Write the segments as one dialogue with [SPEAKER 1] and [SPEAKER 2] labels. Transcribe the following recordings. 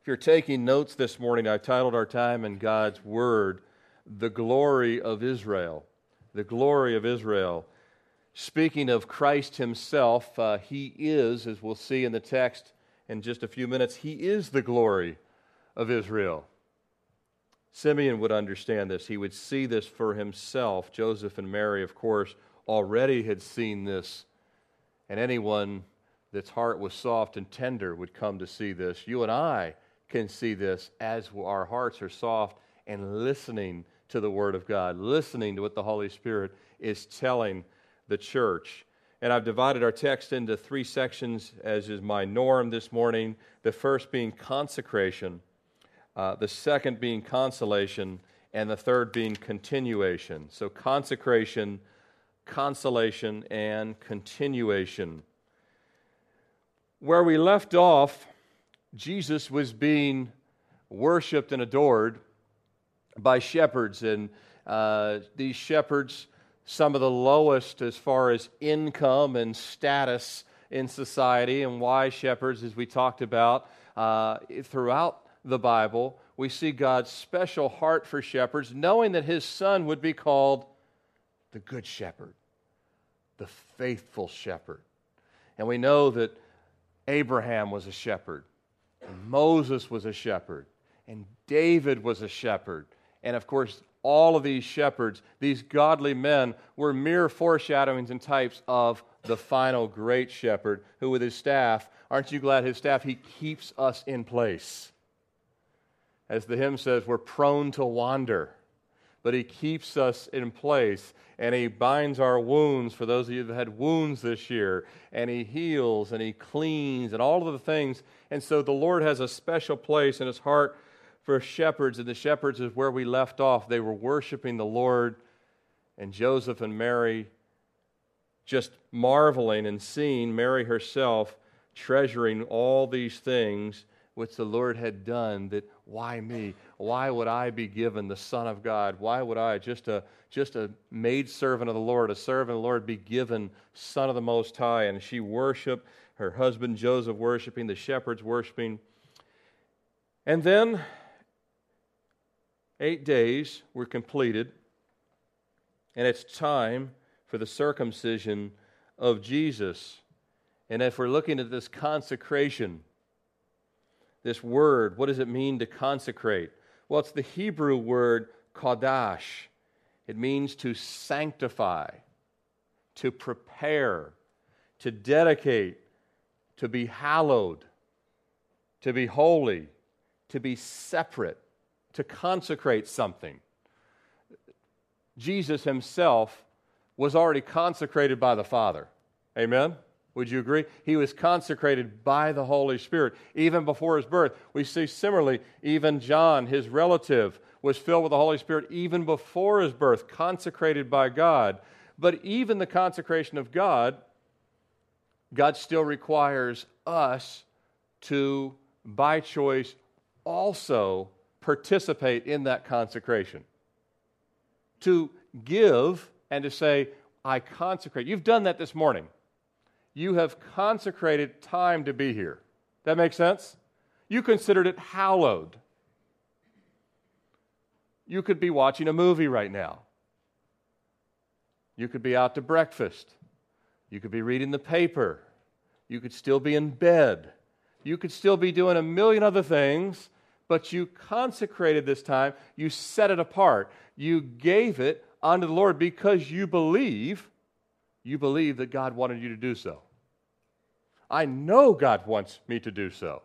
[SPEAKER 1] If you're taking notes this morning, I've titled our time in God's Word, The Glory of Israel. The Glory of Israel. Speaking of Christ Himself, uh, He is, as we'll see in the text in just a few minutes, He is the glory of Israel. Simeon would understand this. He would see this for himself. Joseph and Mary, of course, already had seen this. And anyone that's heart was soft and tender would come to see this. You and I can see this as our hearts are soft and listening to the Word of God, listening to what the Holy Spirit is telling the church. And I've divided our text into three sections, as is my norm this morning. The first being consecration, uh, the second being consolation, and the third being continuation. So, consecration, consolation, and continuation. Where we left off, Jesus was being worshiped and adored by shepherds, and uh, these shepherds, some of the lowest as far as income and status in society, and why shepherds, as we talked about uh, throughout the Bible, we see God's special heart for shepherds, knowing that his son would be called the Good Shepherd, the faithful shepherd. And we know that Abraham was a shepherd, Moses was a shepherd, and David was a shepherd. And of course, all of these shepherds, these godly men, were mere foreshadowings and types of the final great shepherd who, with his staff, aren't you glad his staff, he keeps us in place? As the hymn says, we're prone to wander but He keeps us in place and He binds our wounds for those of you that had wounds this year, and He heals and He cleans and all of the things. And so the Lord has a special place in His heart for shepherds, and the shepherds is where we left off. They were worshiping the Lord, and Joseph and Mary just marveling and seeing Mary herself treasuring all these things which the Lord had done, that why me? Why would I be given the Son of God? Why would I, just a, just a maidservant of the Lord, a servant of the Lord, be given Son of the Most High? And she worshiped, her husband Joseph worshiping, the shepherds worshiping. And then eight days were completed, and it's time for the circumcision of Jesus. And if we're looking at this consecration, this word, what does it mean to consecrate? Well, it's the Hebrew word kodash. It means to sanctify, to prepare, to dedicate, to be hallowed, to be holy, to be separate, to consecrate something. Jesus himself was already consecrated by the Father. Amen? Would you agree? He was consecrated by the Holy Spirit even before his birth. We see similarly, even John, his relative, was filled with the Holy Spirit even before his birth, consecrated by God. But even the consecration of God, God still requires us to, by choice, also participate in that consecration. To give and to say, I consecrate. You've done that this morning you have consecrated time to be here. That makes sense? You considered it hallowed. You could be watching a movie right now. You could be out to breakfast. You could be reading the paper. You could still be in bed. You could still be doing a million other things, but you consecrated this time. You set it apart. You gave it unto the Lord because you believe you believe that God wanted you to do so. I know God wants me to do so.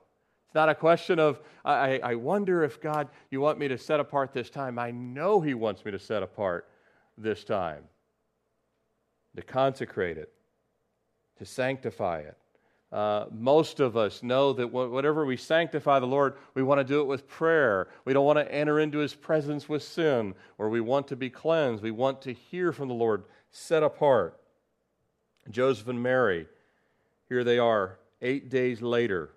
[SPEAKER 1] It's not a question of, I, I wonder if God, you want me to set apart this time. I know He wants me to set apart this time, to consecrate it, to sanctify it. Uh, most of us know that whatever we sanctify the Lord, we want to do it with prayer. We don't want to enter into His presence with sin, or we want to be cleansed. We want to hear from the Lord, set apart. Joseph and Mary, here they are, eight days later.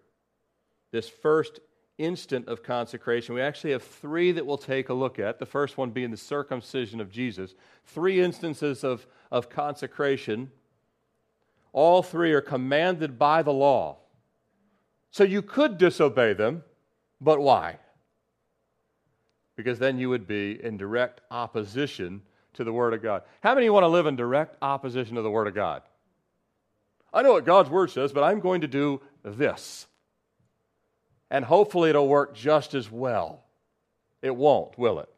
[SPEAKER 1] This first instant of consecration. We actually have three that we'll take a look at. The first one being the circumcision of Jesus. Three instances of, of consecration. All three are commanded by the law. So you could disobey them, But why? Because then you would be in direct opposition to the Word of God. How many want to live in direct opposition to the Word of God? I know what God's Word says, but I'm going to do this. And hopefully it'll work just as well. It won't, will it?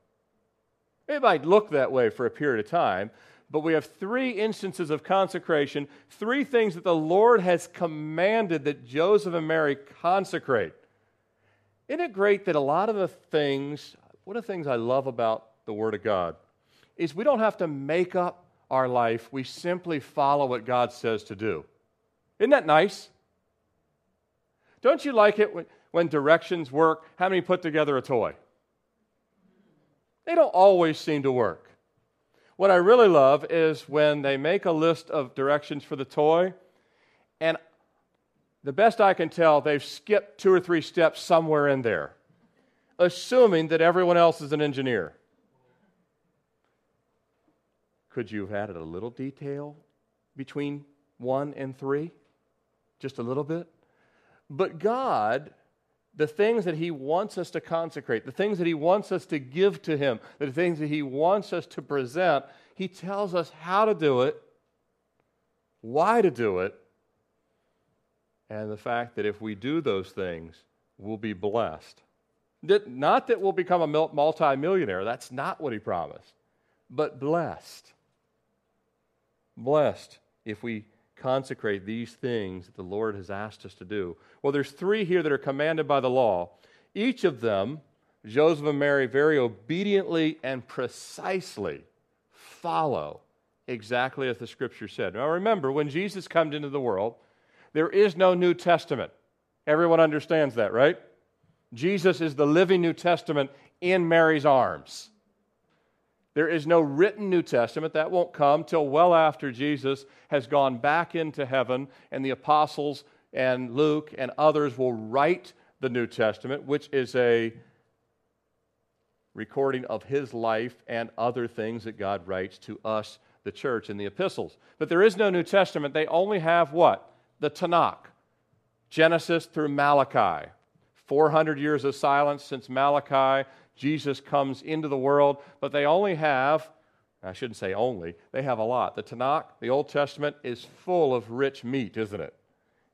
[SPEAKER 1] It might look that way for a period of time, but we have three instances of consecration, three things that the Lord has commanded that Joseph and Mary consecrate. Isn't it great that a lot of the things, one of the things I love about the Word of God, is we don't have to make up our life, we simply follow what God says to do. Isn't that nice? Don't you like it when, when directions work? How many put together a toy? They don't always seem to work. What I really love is when they make a list of directions for the toy, and the best I can tell, they've skipped two or three steps somewhere in there, assuming that everyone else is an engineer. Could you have added a little detail between one and three? Just a little bit? But God the things that He wants us to consecrate, the things that He wants us to give to Him, the things that He wants us to present, He tells us how to do it, why to do it, and the fact that if we do those things, we'll be blessed. Not that we'll become a multimillionaire, that's not what He promised, but blessed. Blessed if we consecrate these things that the Lord has asked us to do? Well, there's three here that are commanded by the law. Each of them, Joseph and Mary very obediently and precisely follow exactly as the scripture said. Now remember, when Jesus comes into the world, there is no New Testament. Everyone understands that, right? Jesus is the living New Testament in Mary's arms. There is no written New Testament. That won't come till well after Jesus has gone back into heaven, and the apostles and Luke and others will write the New Testament, which is a recording of his life and other things that God writes to us, the church, in the epistles. But there is no New Testament. They only have what? The Tanakh, Genesis through Malachi. 400 years of silence since Malachi Jesus comes into the world, but they only have, I shouldn't say only, they have a lot. The Tanakh, the Old Testament, is full of rich meat, isn't it?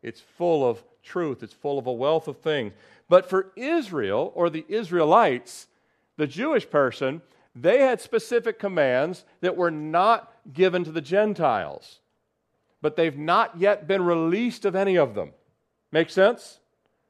[SPEAKER 1] It's full of truth, it's full of a wealth of things. But for Israel, or the Israelites, the Jewish person, they had specific commands that were not given to the Gentiles. But they've not yet been released of any of them. Make sense?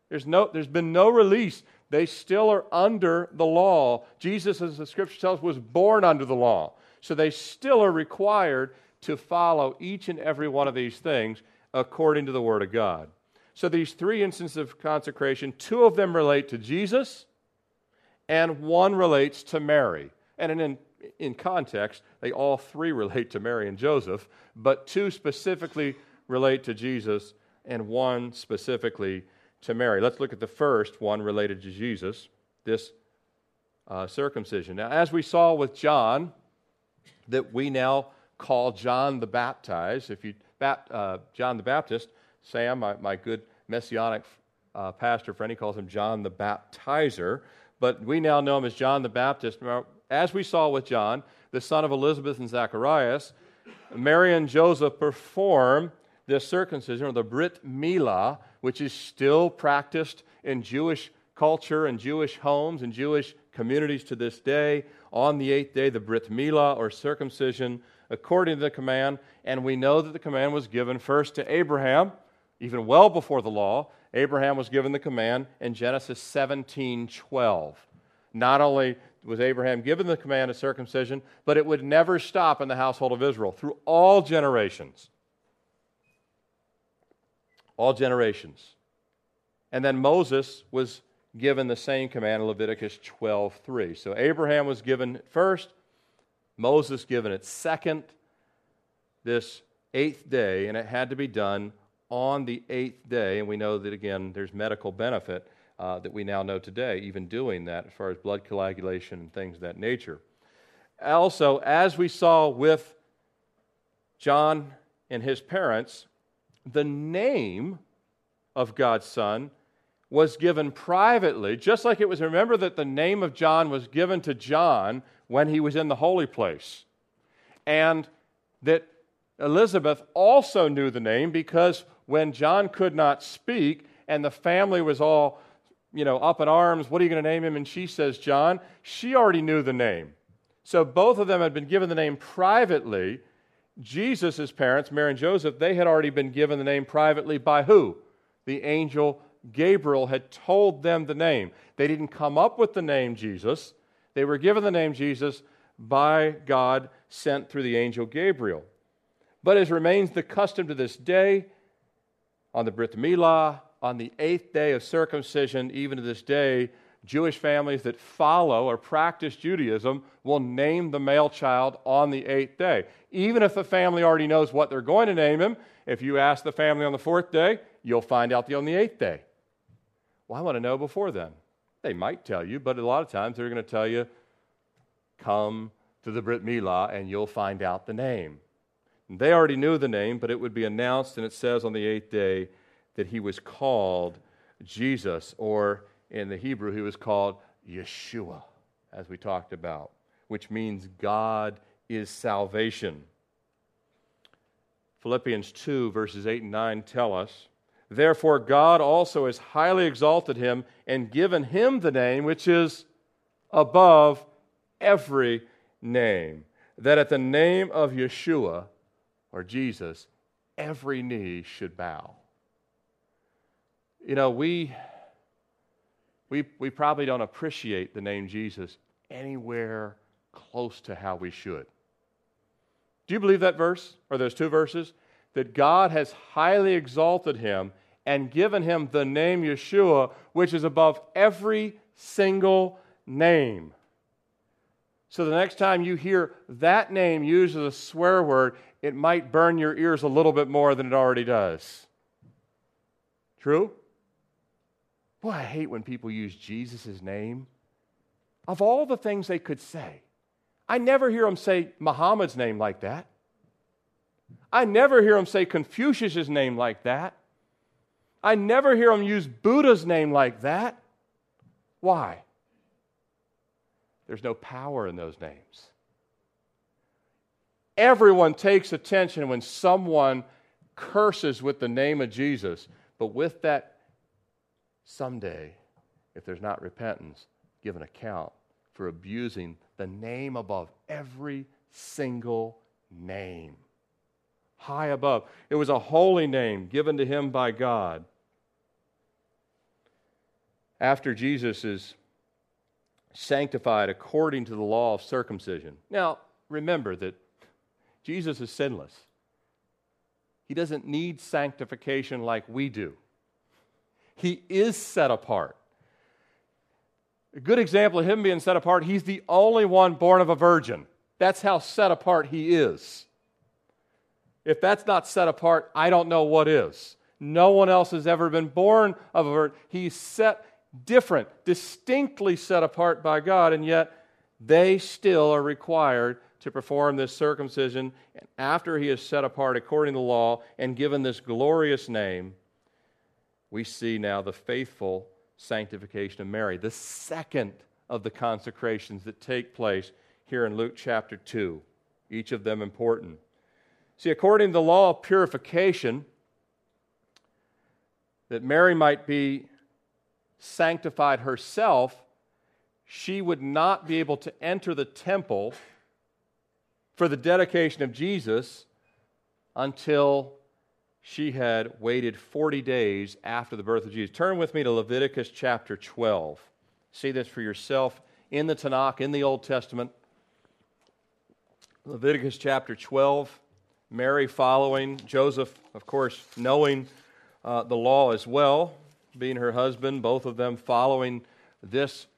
[SPEAKER 1] There's, no, there's been no release they still are under the law. Jesus, as the scripture tells, was born under the law. So they still are required to follow each and every one of these things according to the Word of God. So these three instances of consecration, two of them relate to Jesus, and one relates to Mary. And in, in context, they all three relate to Mary and Joseph, but two specifically relate to Jesus, and one specifically to Mary. Let's look at the first one related to Jesus, this uh, circumcision. Now, as we saw with John, that we now call John the Baptized. If you uh, John the Baptist, Sam, my, my good messianic uh, pastor friend, he calls him John the Baptizer. But we now know him as John the Baptist. As we saw with John, the son of Elizabeth and Zacharias, Mary and Joseph perform this circumcision, or the Brit Milah, which is still practiced in Jewish culture and Jewish homes and Jewish communities to this day. On the eighth day, the Brit Milah, or circumcision, according to the command. And we know that the command was given first to Abraham, even well before the law. Abraham was given the command in Genesis 17 12. Not only was Abraham given the command of circumcision, but it would never stop in the household of Israel through all generations all generations. And then Moses was given the same command in Leviticus 12:3. So Abraham was given first, Moses given it second, this eighth day, and it had to be done on the eighth day. And we know that again, there's medical benefit uh, that we now know today, even doing that as far as blood coagulation and things of that nature. Also, as we saw with John and his parents, the name of God's Son was given privately, just like it was, remember that the name of John was given to John when he was in the holy place. And that Elizabeth also knew the name because when John could not speak and the family was all, you know, up in arms, what are you going to name him? And she says, John, she already knew the name. So both of them had been given the name privately. Jesus' parents, Mary and Joseph, they had already been given the name privately by who? The angel Gabriel had told them the name. They didn't come up with the name Jesus, they were given the name Jesus by God sent through the angel Gabriel. But as remains the custom to this day, on the Brit Milah, on the eighth day of circumcision, even to this day, Jewish families that follow or practice Judaism will name the male child on the eighth day. Even if the family already knows what they're going to name him, if you ask the family on the fourth day, you'll find out on the eighth day. Well, I want to know before then. They might tell you, but a lot of times they're going to tell you, come to the Brit Milah and you'll find out the name. And they already knew the name, but it would be announced, and it says on the eighth day that he was called Jesus, or in the Hebrew, he was called Yeshua, as we talked about, which means God is salvation. Philippians 2, verses 8 and 9 tell us Therefore, God also has highly exalted him and given him the name which is above every name, that at the name of Yeshua, or Jesus, every knee should bow. You know, we, we, we probably don't appreciate the name Jesus anywhere close to how we should. Do you believe that verse, or those two verses? that God has highly exalted him and given him the name Yeshua, which is above every single name. So the next time you hear that name used as a swear word, it might burn your ears a little bit more than it already does. True? I hate when people use Jesus' name. Of all the things they could say, I never hear them say Muhammad's name like that. I never hear them say Confucius' name like that. I never hear them use Buddha's name like that. Why? There's no power in those names. Everyone takes attention when someone curses with the name of Jesus, but with that, someday, if there's not repentance, give an account for abusing the name above every single name high above. It was a holy name given to him by God. After Jesus is sanctified according to the law of circumcision. Now, remember that Jesus is sinless. He doesn't need sanctification like we do. He is set apart. A good example of him being set apart, he's the only one born of a virgin. That's how set apart he is. If that's not set apart, I don't know what is. No one else has ever been born of a virgin. He's set different, distinctly set apart by God, and yet they still are required to perform this circumcision And after he is set apart according to the law and given this glorious name. We see now the faithful sanctification of Mary, the second of the consecrations that take place here in Luke chapter 2, each of them important. See, according to the law of purification, that Mary might be sanctified herself, she would not be able to enter the temple for the dedication of Jesus until she had waited 40 days after the birth of Jesus. Turn with me to Leviticus chapter 12. See this for yourself in the Tanakh, in the Old Testament. Leviticus chapter 12. Mary following, Joseph, of course, knowing uh, the law as well, being her husband, both of them following this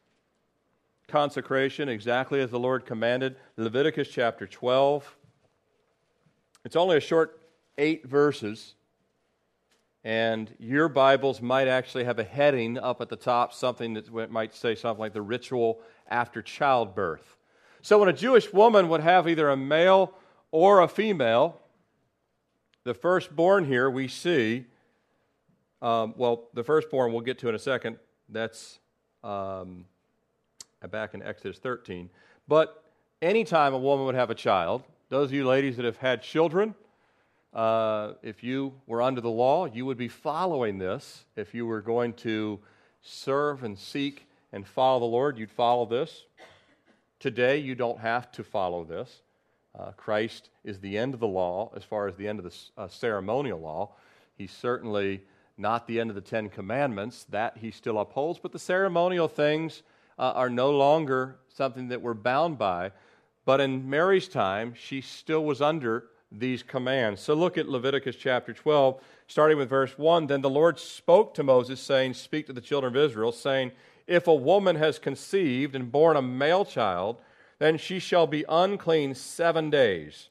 [SPEAKER 1] consecration exactly as the Lord commanded. Leviticus chapter 12. It's only a short eight verses, and your Bibles might actually have a heading up at the top, something that might say something like the ritual after childbirth. So when a Jewish woman would have either a male or a female. The firstborn here we see Um, well, the firstborn we'll get to in a second. That's um, back in Exodus 13. But anytime a woman would have a child, those of you ladies that have had children, uh, if you were under the law, you would be following this. If you were going to serve and seek and follow the Lord, you'd follow this. Today, you don't have to follow this. Uh, Christ is the end of the law as far as the end of the uh, ceremonial law. He's certainly not the end of the Ten Commandments. That he still upholds, but the ceremonial things uh, are no longer something that we're bound by. But in Mary's time, she still was under these commands. So look at Leviticus chapter 12, starting with verse 1. Then the Lord spoke to Moses, saying, Speak to the children of Israel, saying, If a woman has conceived and born a male child, then she shall be unclean seven days.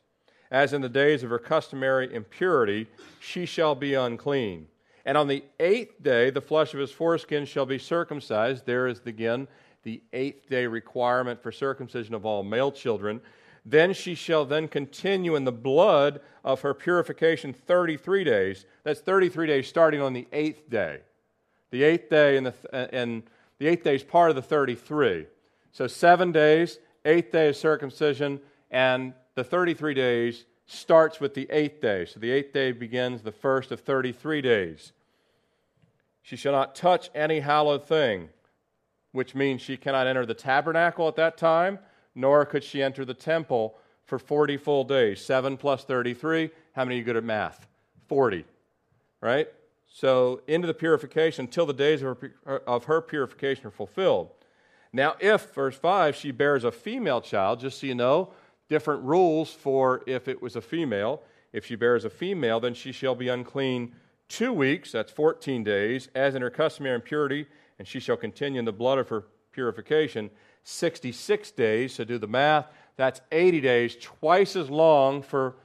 [SPEAKER 1] As in the days of her customary impurity, she shall be unclean. And on the eighth day, the flesh of his foreskin shall be circumcised. There is again the eighth day requirement for circumcision of all male children. Then she shall then continue in the blood of her purification 33 days. That's 33 days starting on the eighth day. The eighth day and the, uh, and the eighth day is part of the 33. So seven days, eighth day is circumcision, and the 33 days starts with the eighth day. So the eighth day begins the first of 33 days. She shall not touch any hallowed thing, which means she cannot enter the tabernacle at that time nor could she enter the temple for 40 full days. 7 plus 33, how many are you good at math? 40, right? So into the purification until the days of her, of her purification are fulfilled. Now, if, verse 5, she bears a female child, just so you know, different rules for if it was a female. If she bears a female, then she shall be unclean two weeks, that's 14 days, as in her customary impurity, and she shall continue in the blood of her purification. 66 days, so do the math. That's 80 days, twice as long for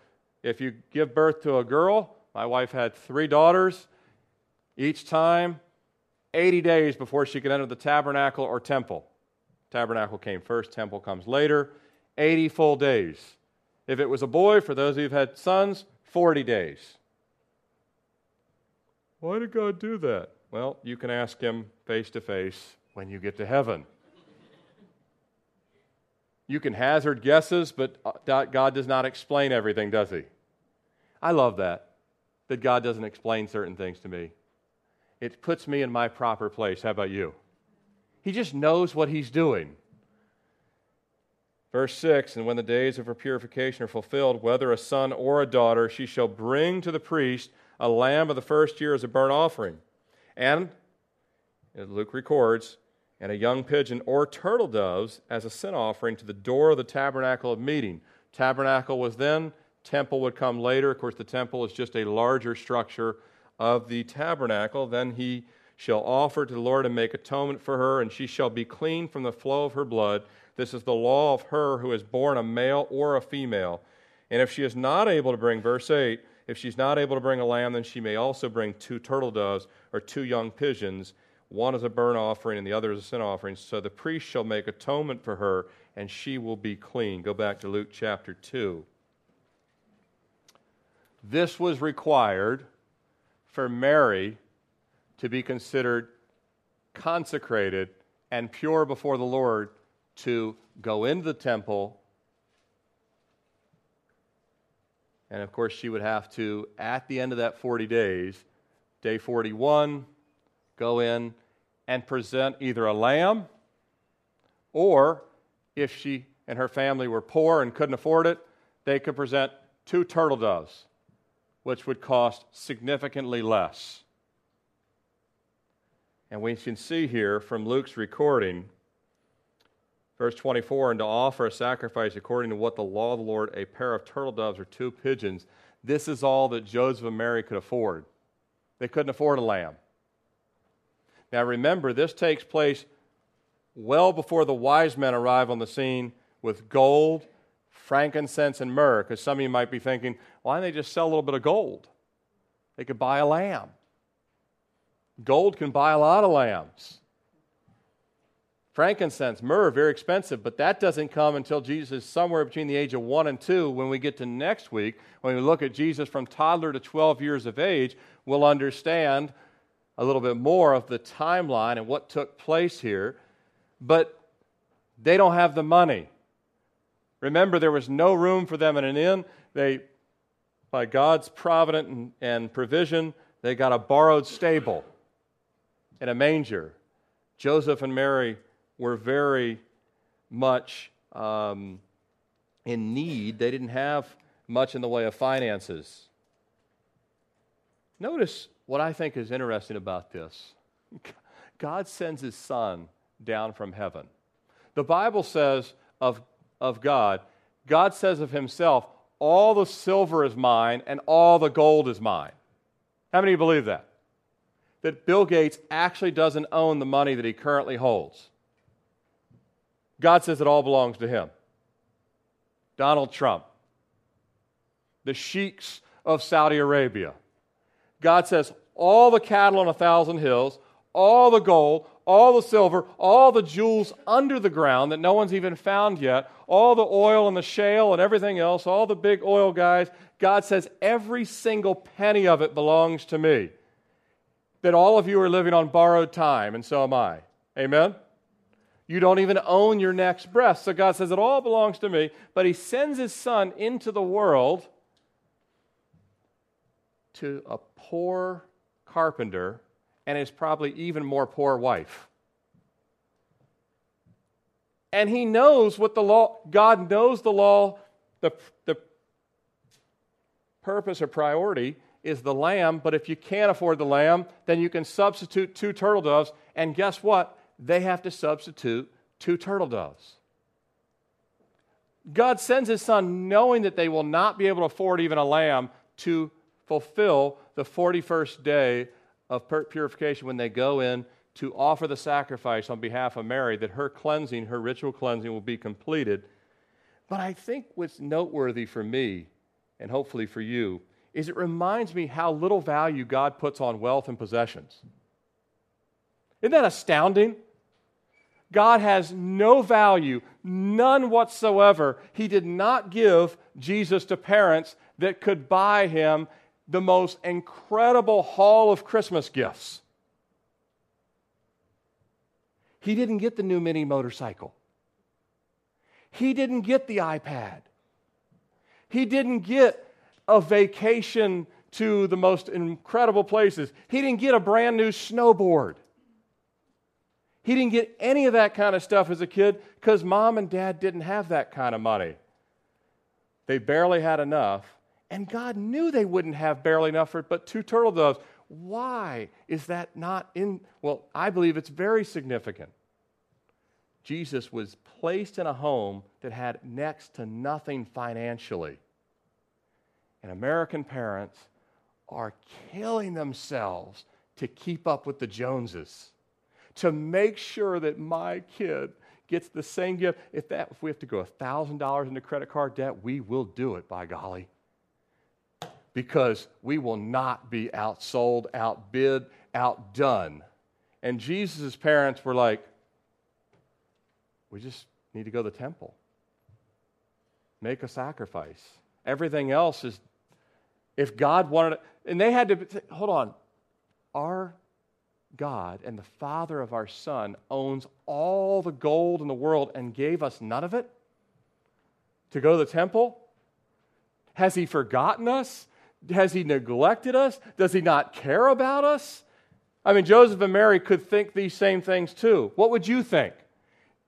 [SPEAKER 1] if you give birth to a girl. My wife had three daughters. Each time, 80 days before she could enter the tabernacle or temple. Tabernacle came first, temple comes later. 80 full days. If it was a boy, for those who've had sons, 40 days. Why did God do that? Well, you can ask him face to face when you get to heaven. You can hazard guesses, but uh, God does not explain everything, does He? I love that, that God doesn't explain certain things to me. It puts me in my proper place. How about you? He just knows what He's doing. Verse 6 And when the days of her purification are fulfilled, whether a son or a daughter, she shall bring to the priest a lamb of the first year as a burnt offering. And, as Luke records, and a young pigeon or turtle doves as a sin offering to the door of the tabernacle of meeting. Tabernacle was then, temple would come later. Of course, the temple is just a larger structure of the tabernacle. Then he shall offer to the Lord and make atonement for her, and she shall be clean from the flow of her blood. This is the law of her who is born a male or a female. And if she is not able to bring, verse 8, if she's not able to bring a lamb, then she may also bring two turtle doves or two young pigeons one is a burnt offering and the other is a sin offering. So the priest shall make atonement for her, and she will be clean. Go back to Luke chapter 2. This was required for Mary to be considered consecrated and pure before the Lord to go into the temple. And of course, she would have to, at the end of that 40 days, day 41, go in and present either a lamb or if she and her family were poor and couldn't afford it, they could present two turtle doves, which would cost significantly less. And we can see here from Luke's recording, verse 24, and to offer a sacrifice according to what the law of the Lord, a pair of turtle doves or two pigeons. This is all that Joseph and Mary could afford. They couldn't afford a lamb. Now remember, this takes place well before the wise men arrive on the scene with gold, frankincense, and myrrh. Because some of you might be thinking, why don't they just sell a little bit of gold? They could buy a lamb. Gold can buy a lot of lambs. Frankincense, myrrh, very expensive, but that doesn't come until Jesus is somewhere between the age of one and two. When we get to next week, when we look at Jesus from toddler to 12 years of age, we'll understand a little bit more of the timeline and what took place here, but they don't have the money. Remember, there was no room for them in an inn. They, by God's providence and, and provision, they got a borrowed stable in a manger. Joseph and Mary were very much um, in need. They didn't have much in the way of finances. Notice what I think is interesting about this God sends his son down from heaven. The Bible says of, of God, God says of himself, all the silver is mine and all the gold is mine. How many believe that? That Bill Gates actually doesn't own the money that he currently holds. God says it all belongs to him. Donald Trump, the sheiks of Saudi Arabia. God says, all the cattle on a thousand hills, all the gold, all the silver, all the jewels under the ground that no one's even found yet, all the oil and the shale and everything else, all the big oil guys, God says every single penny of it belongs to me. That all of you are living on borrowed time, and so am I. Amen? You don't even own your next breath. So God says it all belongs to me, but He sends His Son into the world to a poor carpenter and his probably even more poor wife. And he knows what the law, God knows the law, the, the purpose or priority is the lamb, but if you can't afford the lamb, then you can substitute two turtle doves, and guess what? They have to substitute two turtle doves. God sends his son knowing that they will not be able to afford even a lamb to fulfill the 41st day of purification when they go in to offer the sacrifice on behalf of Mary, that her cleansing, her ritual cleansing, will be completed. But I think what's noteworthy for me, and hopefully for you, is it reminds me how little value God puts on wealth and possessions. Isn't that astounding? God has no value, none whatsoever. He did not give Jesus to parents that could buy him the most incredible haul of Christmas gifts. He didn't get the new mini motorcycle. He didn't get the iPad. He didn't get a vacation to the most incredible places. He didn't get a brand new snowboard. He didn't get any of that kind of stuff as a kid because mom and dad didn't have that kind of money. They barely had enough and God knew they wouldn't have barely enough for it, but two turtle doves. Why is that not in? Well, I believe it's very significant. Jesus was placed in a home that had next to nothing financially. And American parents are killing themselves to keep up with the Joneses, to make sure that my kid gets the same gift. If, that, if we have to go $1,000 into credit card debt, we will do it, by golly because we will not be outsold, outbid, outdone. And Jesus' parents were like, we just need to go to the temple, make a sacrifice. Everything else is, if God wanted and they had to, hold on, our God and the Father of our Son owns all the gold in the world and gave us none of it to go to the temple? Has He forgotten us? Has he neglected us? Does he not care about us? I mean, Joseph and Mary could think these same things too. What would you think?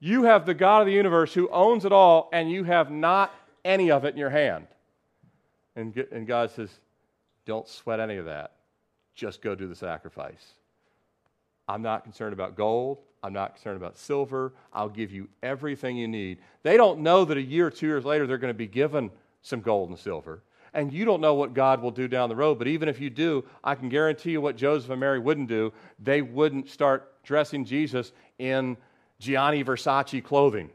[SPEAKER 1] You have the God of the universe who owns it all, and you have not any of it in your hand. And, and God says, Don't sweat any of that. Just go do the sacrifice. I'm not concerned about gold. I'm not concerned about silver. I'll give you everything you need. They don't know that a year or two years later they're going to be given some gold and silver and you don't know what God will do down the road. But even if you do, I can guarantee you what Joseph and Mary wouldn't do. They wouldn't start dressing Jesus in Gianni Versace clothing.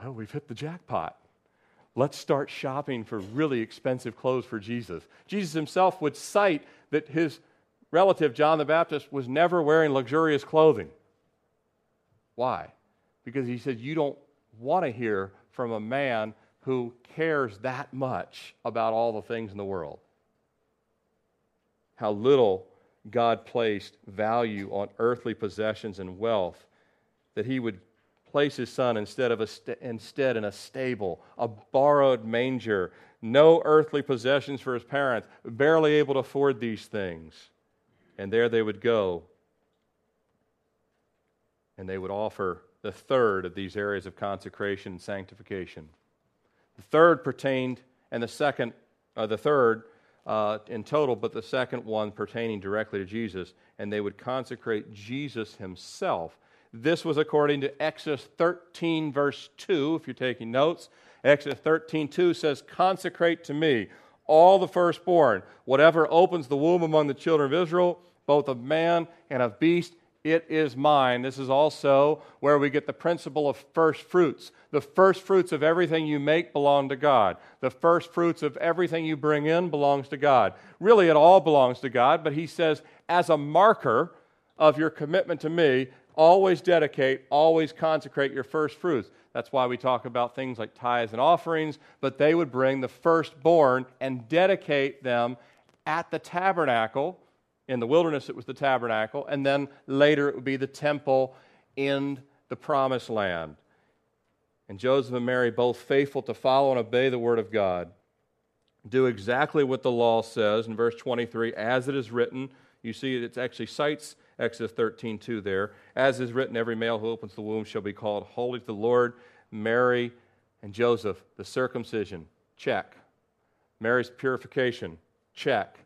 [SPEAKER 1] Well, we've hit the jackpot. Let's start shopping for really expensive clothes for Jesus. Jesus himself would cite that his relative, John the Baptist, was never wearing luxurious clothing. Why? Because he said, You don't want to hear from a man who cares that much about all the things in the world. How little God placed value on earthly possessions and wealth, that he would place his son instead of a st- instead in a stable, a borrowed manger, no earthly possessions for his parents, barely able to afford these things. And there they would go, and they would offer the third of these areas of consecration and sanctification. The third pertained, and the second, uh, the third uh, in total, but the second one pertaining directly to Jesus, and they would consecrate Jesus himself. This was according to Exodus 13, verse 2, if you're taking notes. Exodus 13, 2 says, Consecrate to me all the firstborn, whatever opens the womb among the children of Israel, both of man and of beast, it is mine. This is also where we get the principle of first fruits. The first fruits of everything you make belong to God. The first fruits of everything you bring in belongs to God. Really, it all belongs to God, but he says, as a marker of your commitment to me, always dedicate, always consecrate your first fruits. That's why we talk about things like tithes and offerings, but they would bring the firstborn and dedicate them at the tabernacle in the wilderness, it was the tabernacle, and then later it would be the temple in the promised land. And Joseph and Mary, both faithful to follow and obey the word of God, do exactly what the law says in verse 23 as it is written. You see, it actually cites Exodus 13 2 there. As is written, every male who opens the womb shall be called holy to the Lord. Mary and Joseph, the circumcision, check. Mary's purification, check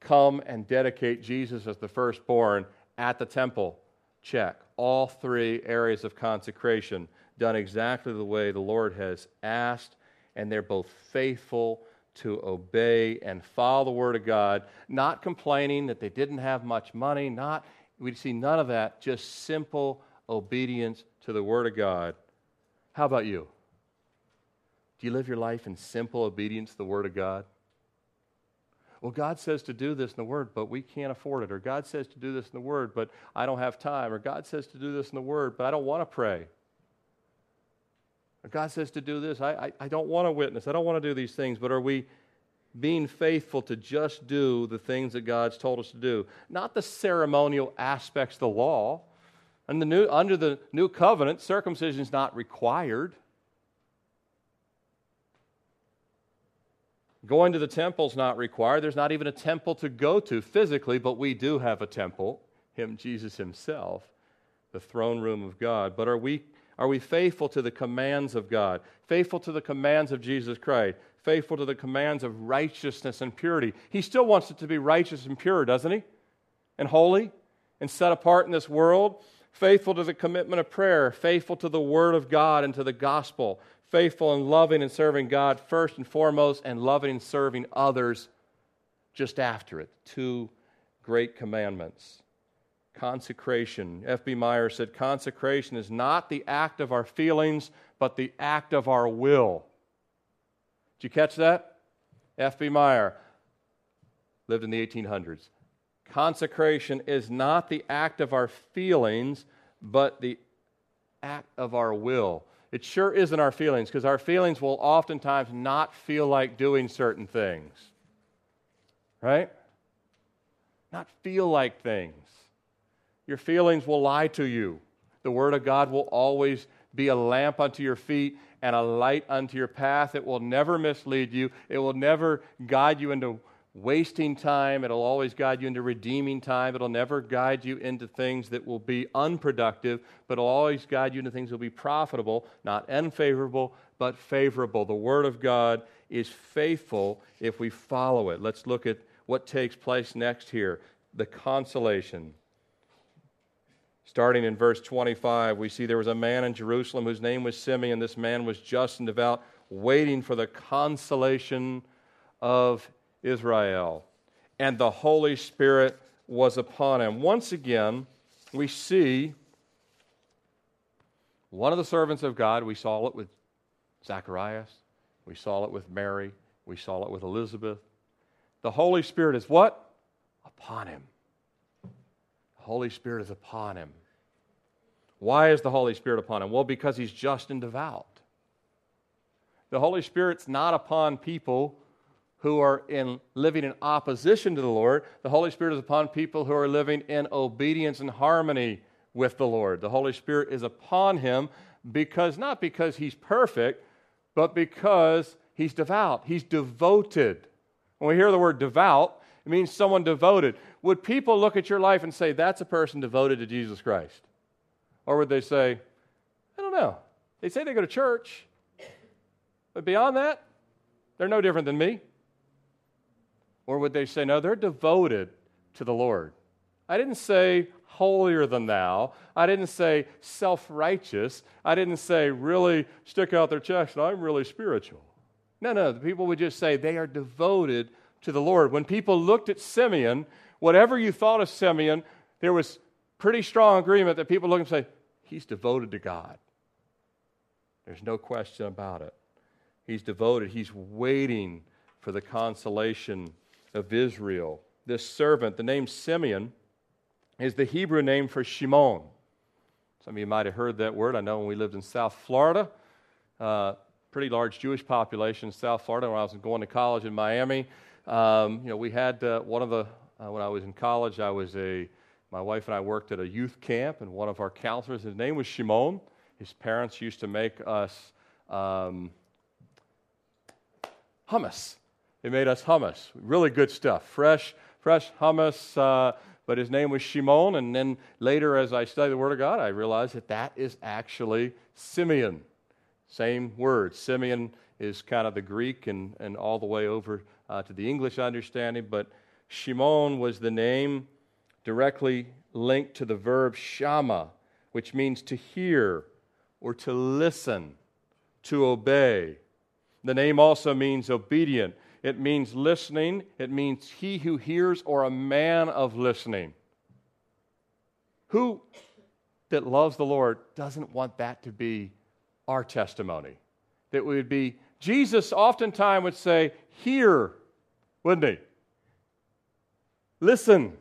[SPEAKER 1] come and dedicate Jesus as the firstborn at the temple. Check. All three areas of consecration done exactly the way the Lord has asked, and they're both faithful to obey and follow the Word of God, not complaining that they didn't have much money, not we see none of that, just simple obedience to the Word of God. How about you? Do you live your life in simple obedience to the Word of God? Well, God says to do this in the Word, but we can't afford it. Or God says to do this in the Word, but I don't have time. Or God says to do this in the Word, but I don't want to pray. Or God says to do this. I, I, I don't want to witness. I don't want to do these things. But are we being faithful to just do the things that God's told us to do? Not the ceremonial aspects of the law. And the new, under the new covenant, circumcision is not required. Going to the temple is not required. There's not even a temple to go to physically, but we do have a temple, Him, Jesus Himself, the throne room of God. But are we, are we faithful to the commands of God? Faithful to the commands of Jesus Christ? Faithful to the commands of righteousness and purity? He still wants it to be righteous and pure, doesn't He? And holy and set apart in this world? Faithful to the commitment of prayer, faithful to the Word of God and to the gospel, faithful and loving and serving God first and foremost, and loving and serving others just after it. Two great commandments. Consecration. F.B. Meyer said, Consecration is not the act of our feelings, but the act of our will. Did you catch that? F.B. Meyer lived in the 1800s. Consecration is not the act of our feelings, but the act of our will. It sure isn't our feelings, because our feelings will oftentimes not feel like doing certain things. Right? Not feel like things. Your feelings will lie to you. The Word of God will always be a lamp unto your feet and a light unto your path. It will never mislead you, it will never guide you into wasting time. It'll always guide you into redeeming time. It'll never guide you into things that will be unproductive, but it'll always guide you into things that will be profitable, not unfavorable, but favorable. The Word of God is faithful if we follow it. Let's look at what takes place next here the consolation. Starting in verse 25, we see there was a man in Jerusalem whose name was Simeon. This man was just and devout, waiting for the consolation of Israel, and the Holy Spirit was upon him. Once again, we see one of the servants of God. We saw it with Zacharias, we saw it with Mary, we saw it with Elizabeth. The Holy Spirit is what? Upon him. The Holy Spirit is upon him. Why is the Holy Spirit upon him? Well, because he's just and devout. The Holy Spirit's not upon people who are in living in opposition to the Lord. The Holy Spirit is upon people who are living in obedience and harmony with the Lord. The Holy Spirit is upon him because not because he's perfect, but because he's devout. He's devoted. When we hear the word devout, it means someone devoted. Would people look at your life and say, that's a person devoted to Jesus Christ? Or would they say, I don't know. They say they go to church, but beyond that, they're no different than me. Or would they say, no, they're devoted to the Lord? I didn't say holier than thou. I didn't say self righteous. I didn't say really stick out their chest, and I'm really spiritual. No, no, the people would just say they are devoted to the Lord. When people looked at Simeon, whatever you thought of Simeon, there was pretty strong agreement that people look and say, he's devoted to God. There's no question about it. He's devoted, he's waiting for the consolation of Israel. This servant, the name Simeon, is the Hebrew name for Shimon. Some of you might have heard that word. I know when we lived in South Florida, uh, pretty large Jewish population in South Florida. When I was going to college in Miami, um, you know, we had uh, one of the uh, when I was in college, I was a my wife and I worked at a youth camp, and one of our counselors, his name was Shimon. His parents used to make us um, hummus. They made us hummus, really good stuff, fresh, fresh hummus. Uh, but his name was Shimon, and then later, as I studied the Word of God, I realized that that is actually Simeon. Same word. Simeon is kind of the Greek and, and all the way over uh, to the English understanding, but Shimon was the name directly linked to the verb shama, which means to hear or to listen, to obey. The name also means obedient. It means listening. It means he who hears or a man of listening. Who that loves the Lord doesn't want that to be our testimony? That we would be, Jesus oftentimes would say, Hear, wouldn't he? Listen.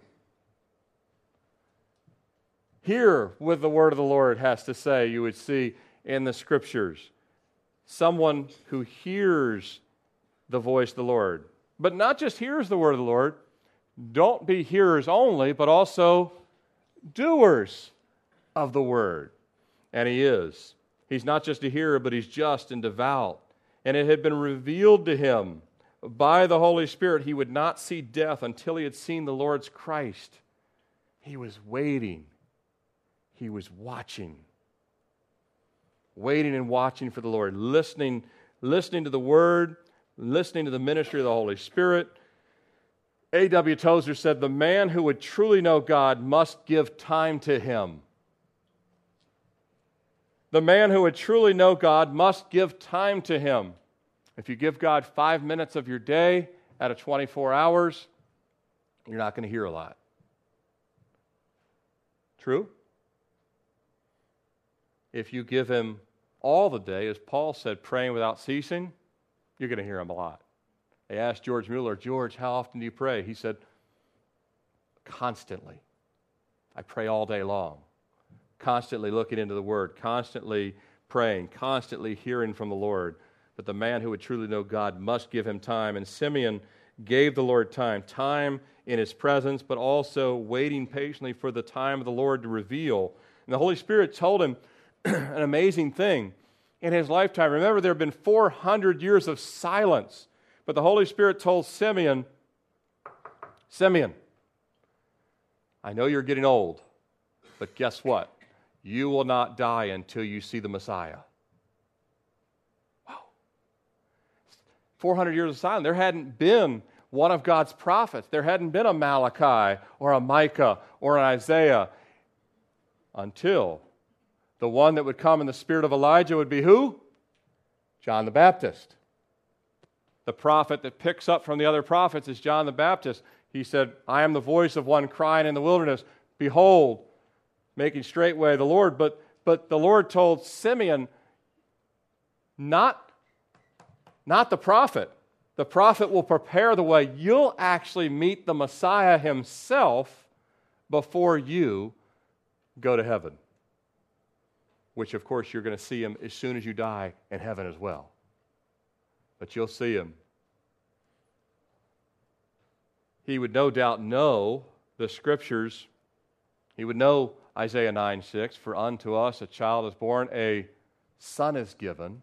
[SPEAKER 1] Hear what the word of the Lord has to say, you would see in the scriptures. Someone who hears the voice of the Lord. But not just hears the word of the Lord, don't be hearers only, but also doers of the word. And he is. He's not just a hearer, but he's just and devout. And it had been revealed to him by the Holy Spirit he would not see death until he had seen the Lord's Christ. He was waiting, he was watching. Waiting and watching for the Lord, listening, listening to the word, listening to the ministry of the Holy Spirit. A.W. Tozer said, The man who would truly know God must give time to him. The man who would truly know God must give time to him. If you give God five minutes of your day out of 24 hours, you're not going to hear a lot. True? If you give him all the day, as Paul said, praying without ceasing, you're going to hear him a lot. They asked George Mueller, George, how often do you pray? He said, constantly. I pray all day long. Constantly looking into the Word, constantly praying, constantly hearing from the Lord. But the man who would truly know God must give him time. And Simeon gave the Lord time time in his presence, but also waiting patiently for the time of the Lord to reveal. And the Holy Spirit told him an amazing thing in his lifetime. Remember, there have been 400 years of silence, but the Holy Spirit told Simeon, Simeon, I know you're getting old, but guess what? You will not die until you see the Messiah. Wow. 400 years of silence. There hadn't been one of God's prophets. There hadn't been a Malachi or a Micah or an Isaiah until the one that would come in the spirit of Elijah would be who? John the Baptist. The prophet that picks up from the other prophets is John the Baptist. He said, I am the voice of one crying in the wilderness, Behold, making straight way the Lord. But, but the Lord told Simeon, not, not the prophet. The prophet will prepare the way. You'll actually meet the Messiah himself before you go to heaven which of course you're going to see him as soon as you die in heaven as well. But you'll see him. he would no doubt know the scriptures. He would know Isaiah 9 6, for unto us a child is born, a son is given.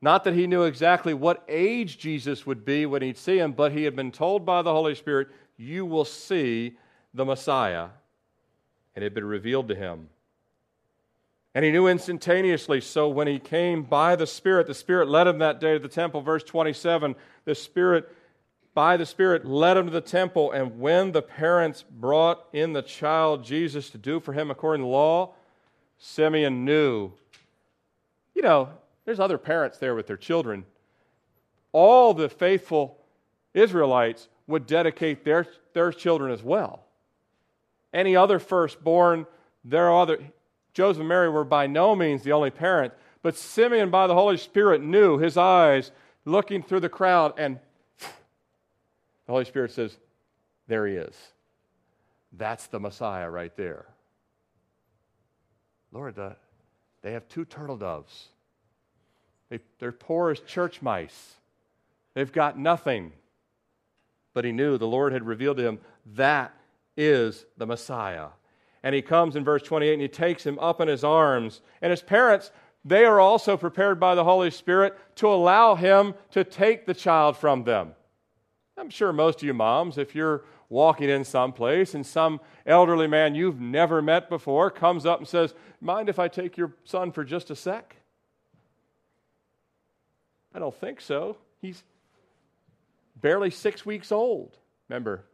[SPEAKER 1] Not that he knew exactly what age Jesus would be when he'd see him, but he had been told by the Holy Spirit, You will see the Messiah. And it had been revealed to him. And he knew instantaneously. So when he came by the Spirit, the Spirit led him that day to the temple. Verse 27 the Spirit, by the Spirit, led him to the temple. And when the parents brought in the child Jesus to do for him according to the law, Simeon knew. You know, there's other parents there with their children. All the faithful Israelites would dedicate their, their children as well. Any other firstborn, their other Joseph and Mary were by no means the only parent, but Simeon, by the Holy Spirit, knew his eyes looking through the crowd, and the Holy Spirit says, There he is. That's the Messiah right there. Lord, they have two turtle doves. They, they're poor as church mice. They've got nothing. But he knew the Lord had revealed to him that is the Messiah. And he comes in verse 28 and he takes him up in his arms. And his parents, they are also prepared by the Holy Spirit to allow him to take the child from them. I'm sure most of you moms, if you're walking in some place and some elderly man you've never met before comes up and says, Mind if I take your son for just a sec? I don't think so. He's barely six weeks old. Remember,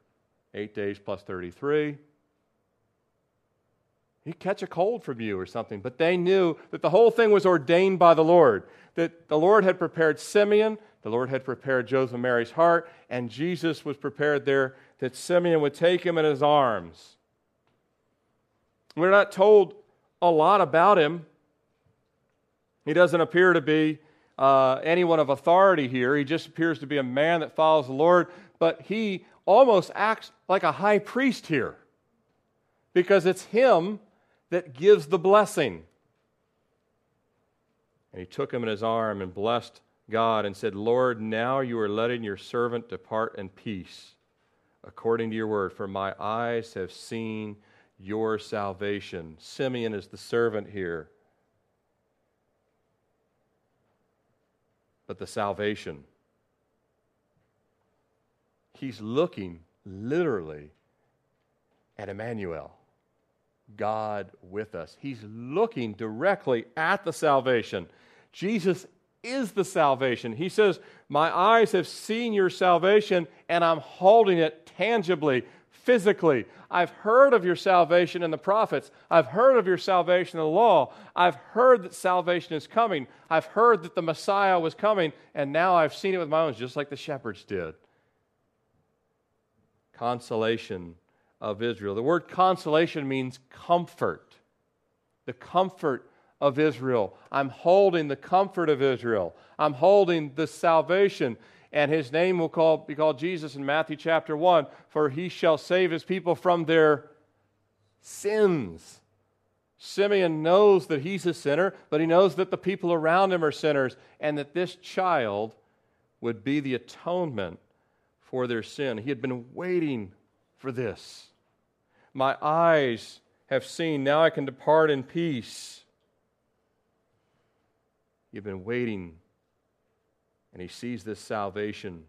[SPEAKER 1] eight days plus 33. He'd catch a cold from you or something. But they knew that the whole thing was ordained by the Lord, that the Lord had prepared Simeon, the Lord had prepared Joseph and Mary's heart, and Jesus was prepared there that Simeon would take him in his arms. We're not told a lot about him. He doesn't appear to be uh, anyone of authority here. He just appears to be a man that follows the Lord, but he almost acts like a high priest here because it's him that gives the blessing. And he took him in his arm and blessed God and said, Lord, now you are letting your servant depart in peace according to your word, for my eyes have seen your salvation. Simeon is the servant here. but the salvation. He's looking literally at Emmanuel, God with us. He's looking directly at the salvation. Jesus is the salvation. He says, My eyes have seen your salvation, and I'm holding it tangibly, physically. I've heard of your salvation in the prophets. I've heard of your salvation in the law. I've heard that salvation is coming. I've heard that the Messiah was coming, and now I've seen it with my own, just like the shepherds did. Consolation of Israel. The word consolation means comfort. The comfort of Israel. I'm holding the comfort of Israel. I'm holding the salvation and his name will call, be called Jesus in Matthew chapter 1, for he shall save his people from their sins. Simeon knows that he's a sinner, but he knows that the people around him are sinners, and that this child would be the atonement for their sin. He had been waiting for this. My eyes have seen, now I can depart in peace. You've been waiting and he sees this salvation.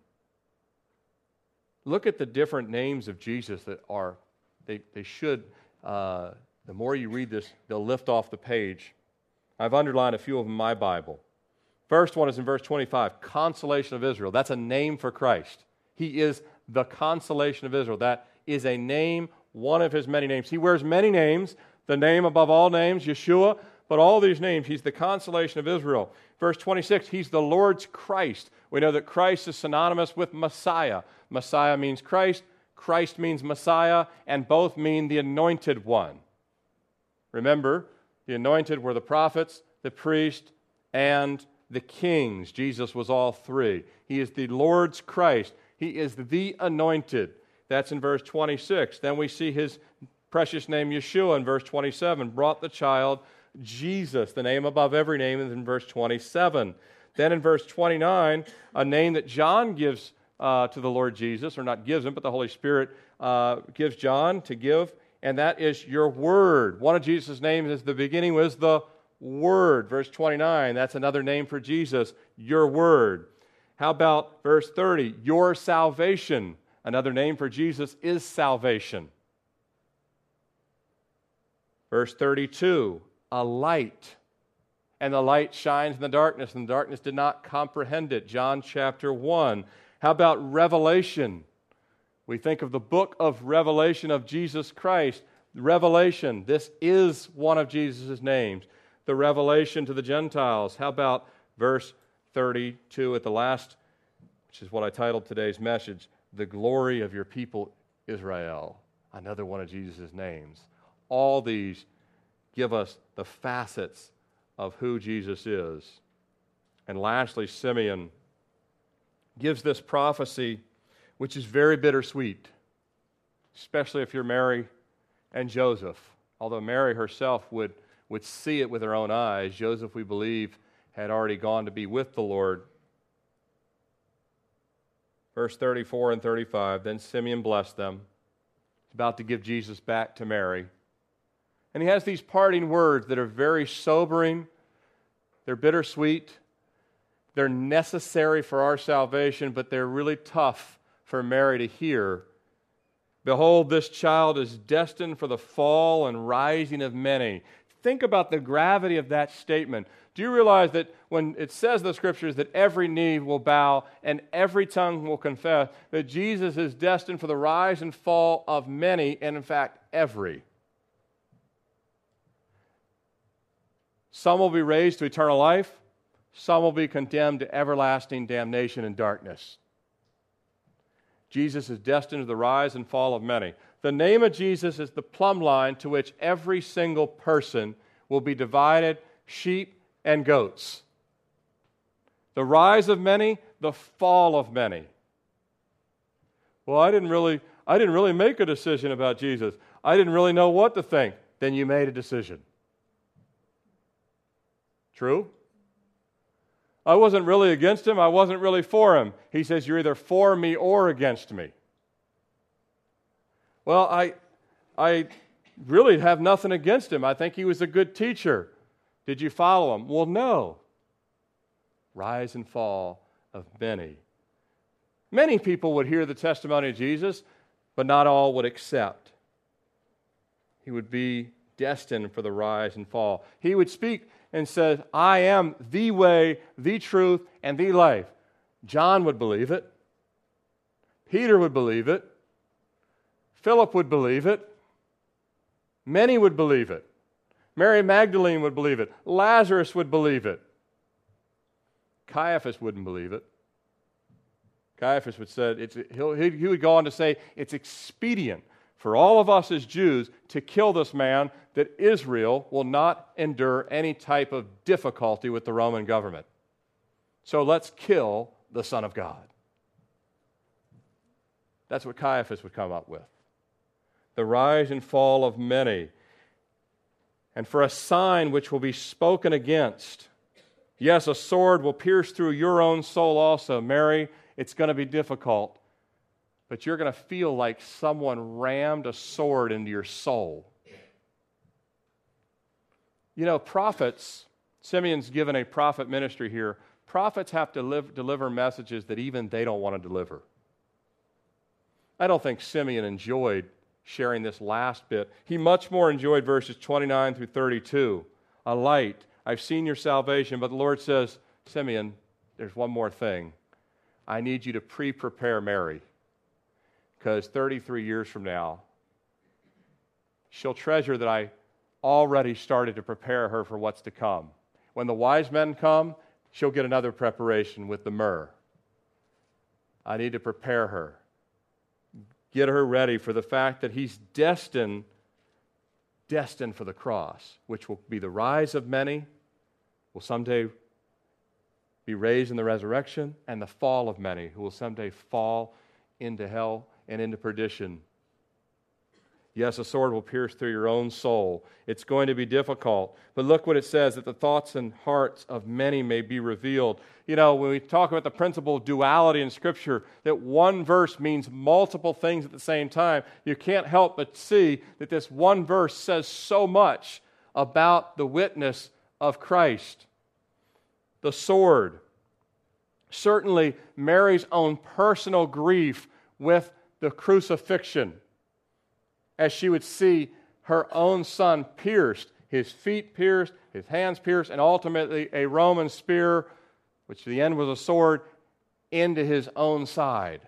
[SPEAKER 1] Look at the different names of Jesus that are, they, they should, uh, the more you read this, they'll lift off the page. I've underlined a few of them in my Bible. First one is in verse 25 Consolation of Israel. That's a name for Christ. He is the consolation of Israel. That is a name, one of his many names. He wears many names, the name above all names, Yeshua, but all these names, he's the consolation of Israel. Verse 26, he's the Lord's Christ. We know that Christ is synonymous with Messiah. Messiah means Christ, Christ means Messiah, and both mean the anointed one. Remember, the anointed were the prophets, the priest, and the kings. Jesus was all three. He is the Lord's Christ. He is the anointed. That's in verse 26. Then we see his precious name, Yeshua, in verse 27, brought the child Jesus, the name above every name, is in verse 27. Then in verse 29, a name that John gives uh, to the Lord Jesus, or not gives him, but the Holy Spirit uh, gives John to give, and that is your word. One of Jesus' names is the beginning was the word. Verse 29, that's another name for Jesus, your word. How about verse 30? Your salvation. Another name for Jesus is salvation. Verse 32, a light. And the light shines in the darkness, and the darkness did not comprehend it. John chapter 1. How about revelation? We think of the book of Revelation of Jesus Christ. Revelation, this is one of Jesus' names. The revelation to the Gentiles. How about verse 32 at the last, which is what I titled today's message, The Glory of Your People Israel. Another one of Jesus' names. All these give us the facets of who Jesus is. And lastly, Simeon gives this prophecy, which is very bittersweet, especially if you're Mary and Joseph. Although Mary herself would, would see it with her own eyes, Joseph, we believe, had already gone to be with the Lord. Verse 34 and 35 Then Simeon blessed them. He's about to give Jesus back to Mary. And he has these parting words that are very sobering, they're bittersweet, they're necessary for our salvation, but they're really tough for Mary to hear. Behold, this child is destined for the fall and rising of many. Think about the gravity of that statement. Do you realize that when it says the scriptures that every knee will bow and every tongue will confess that Jesus is destined for the rise and fall of many, and in fact, every? Some will be raised to eternal life, some will be condemned to everlasting damnation and darkness. Jesus is destined to the rise and fall of many. The name of Jesus is the plumb line to which every single person will be divided sheep and goats. The rise of many, the fall of many. Well, I didn't really I didn't really make a decision about Jesus. I didn't really know what to think. Then you made a decision. True? I wasn't really against him. I wasn't really for him. He says, You're either for me or against me. Well, I, I really have nothing against him. I think he was a good teacher. Did you follow him? Well, no. Rise and fall of many. Many people would hear the testimony of Jesus, but not all would accept. He would be destined for the rise and fall. He would speak and said, I am the way, the truth, and the life. John would believe it. Peter would believe it. Philip would believe it. Many would believe it. Mary Magdalene would believe it. Lazarus would believe it. Caiaphas wouldn't believe it. Caiaphas would say, it's, he would go on to say, it's expedient for all of us as Jews to kill this man, that Israel will not endure any type of difficulty with the Roman government. So let's kill the Son of God. That's what Caiaphas would come up with. The rise and fall of many. And for a sign which will be spoken against. Yes, a sword will pierce through your own soul also. Mary, it's going to be difficult but you're going to feel like someone rammed a sword into your soul. You know, prophets, Simeon's given a prophet ministry here. Prophets have to live, deliver messages that even they don't want to deliver. I don't think Simeon enjoyed sharing this last bit. He much more enjoyed verses 29 through 32. A light, I've seen your salvation, but the Lord says, Simeon, there's one more thing. I need you to pre prepare Mary because 33 years from now, she'll treasure that I already started to prepare her for what's to come. When the wise men come, she'll get another preparation with the myrrh. I need to prepare her, get her ready for the fact that he's destined destined for the cross, which will be the rise of many, will someday be raised in the resurrection, and the fall of many, who will someday fall into hell and into perdition. Yes, a sword will pierce through your own soul. It's going to be difficult. But look what it says that the thoughts and hearts of many may be revealed. You know, when we talk about the principle of duality in Scripture, that one verse means multiple things at the same time, you can't help but see that this one verse says so much about the witness of Christ. The sword. Certainly, Mary's own personal grief with the crucifixion as she would see her own son pierced, his feet pierced, his hands pierced, and ultimately a Roman spear, which the end was a sword, into his own side.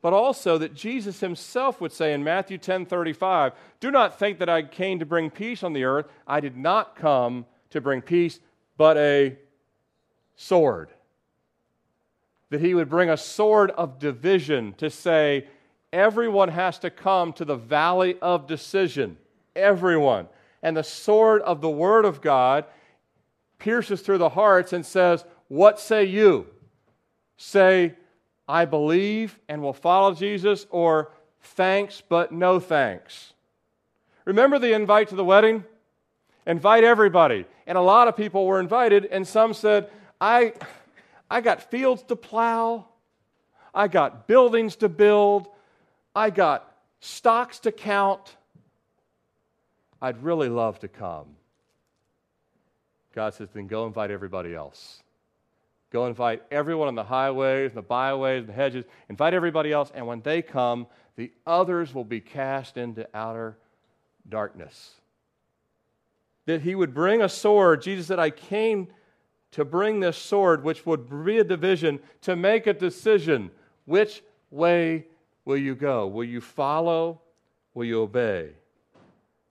[SPEAKER 1] But also that Jesus himself would say in Matthew 10:35, "Do not think that I came to bring peace on the earth. I did not come to bring peace, but a sword." That he would bring a sword of division to say, everyone has to come to the valley of decision. Everyone. And the sword of the Word of God pierces through the hearts and says, What say you? Say, I believe and will follow Jesus, or thanks but no thanks. Remember the invite to the wedding? Invite everybody. And a lot of people were invited, and some said, I, I got fields to plow, I got buildings to build, I got stocks to count. I'd really love to come. God says, then go invite everybody else. Go invite everyone on the highways, and the byways, and the hedges. Invite everybody else, and when they come, the others will be cast into outer darkness. That he would bring a sword. Jesus said, I came to bring this sword, which would be a division, to make a decision which way will you go? Will you follow? Will you obey?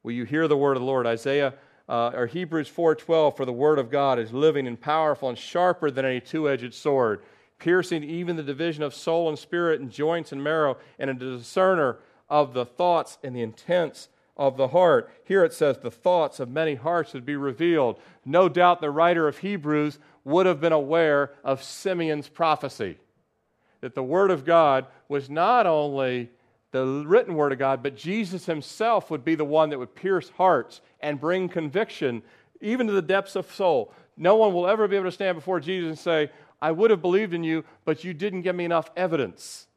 [SPEAKER 1] Will you hear the word of the Lord? Isaiah uh, or Hebrews 4:12 for the word of God is living and powerful and sharper than any two-edged sword, piercing even the division of soul and spirit and joints and marrow, and a discerner of the thoughts and the intents of the heart. Here it says the thoughts of many hearts would be revealed. No doubt the writer of Hebrews would have been aware of Simeon's prophecy that the Word of God was not only the written Word of God, but Jesus Himself would be the one that would pierce hearts and bring conviction, even to the depths of soul. No one will ever be able to stand before Jesus and say, I would have believed in you, but you didn't give me enough evidence.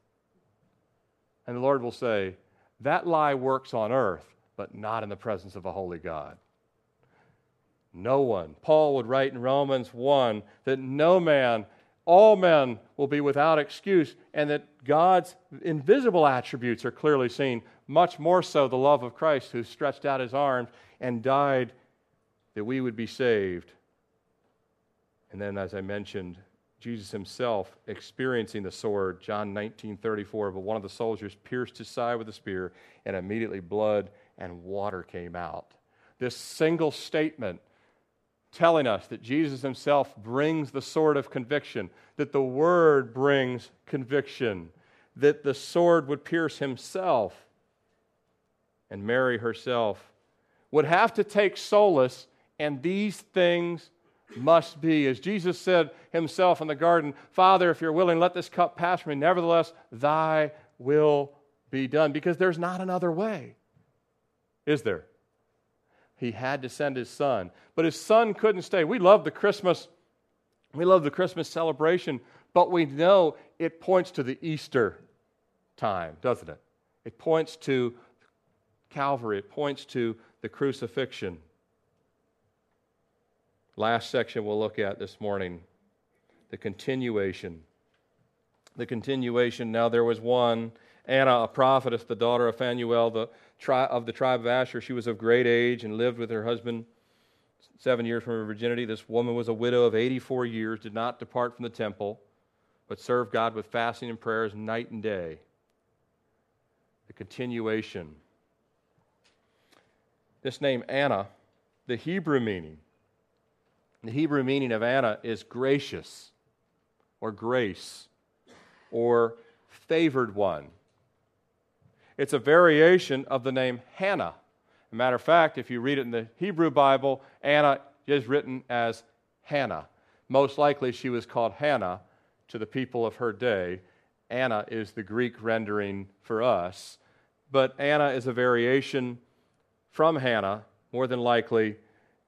[SPEAKER 1] And the Lord will say, That lie works on earth, but not in the presence of a holy God. No one. Paul would write in Romans 1 that no man all men will be without excuse, and that God's invisible attributes are clearly seen, much more so the love of Christ, who stretched out his arms and died that we would be saved. And then, as I mentioned, Jesus himself experiencing the sword, John 19 34. But one of the soldiers pierced his side with a spear, and immediately blood and water came out. This single statement telling us that Jesus himself brings the sword of conviction, that the word brings conviction, that the sword would pierce himself. And Mary herself would have to take solace, and these things must be. As Jesus said himself in the garden, Father, if you're willing, let this cup pass from me. Nevertheless, thy will be done. Because there's not another way, is there? He had to send his son. But his son couldn't stay. We love the Christmas, we love the Christmas celebration, but we know it points to the Easter time, doesn't it? It points to Calvary, it points to the crucifixion. Last section we'll look at this morning the continuation. The continuation. Now, there was one, Anna, a prophetess, the daughter of Phanuel, the of the tribe of Asher. She was of great age and lived with her husband seven years from her virginity. This woman was a widow of 84 years, did not depart from the temple, but served God with fasting and prayers night and day. The continuation. This name, Anna, the Hebrew meaning, the Hebrew meaning of Anna is gracious or grace or favored one. It's a variation of the name Hannah. Matter of fact, if you read it in the Hebrew Bible, Anna is written as Hannah. Most likely she was called Hannah to the people of her day. Anna is the Greek rendering for us. but Anna is a variation from Hannah. More than likely,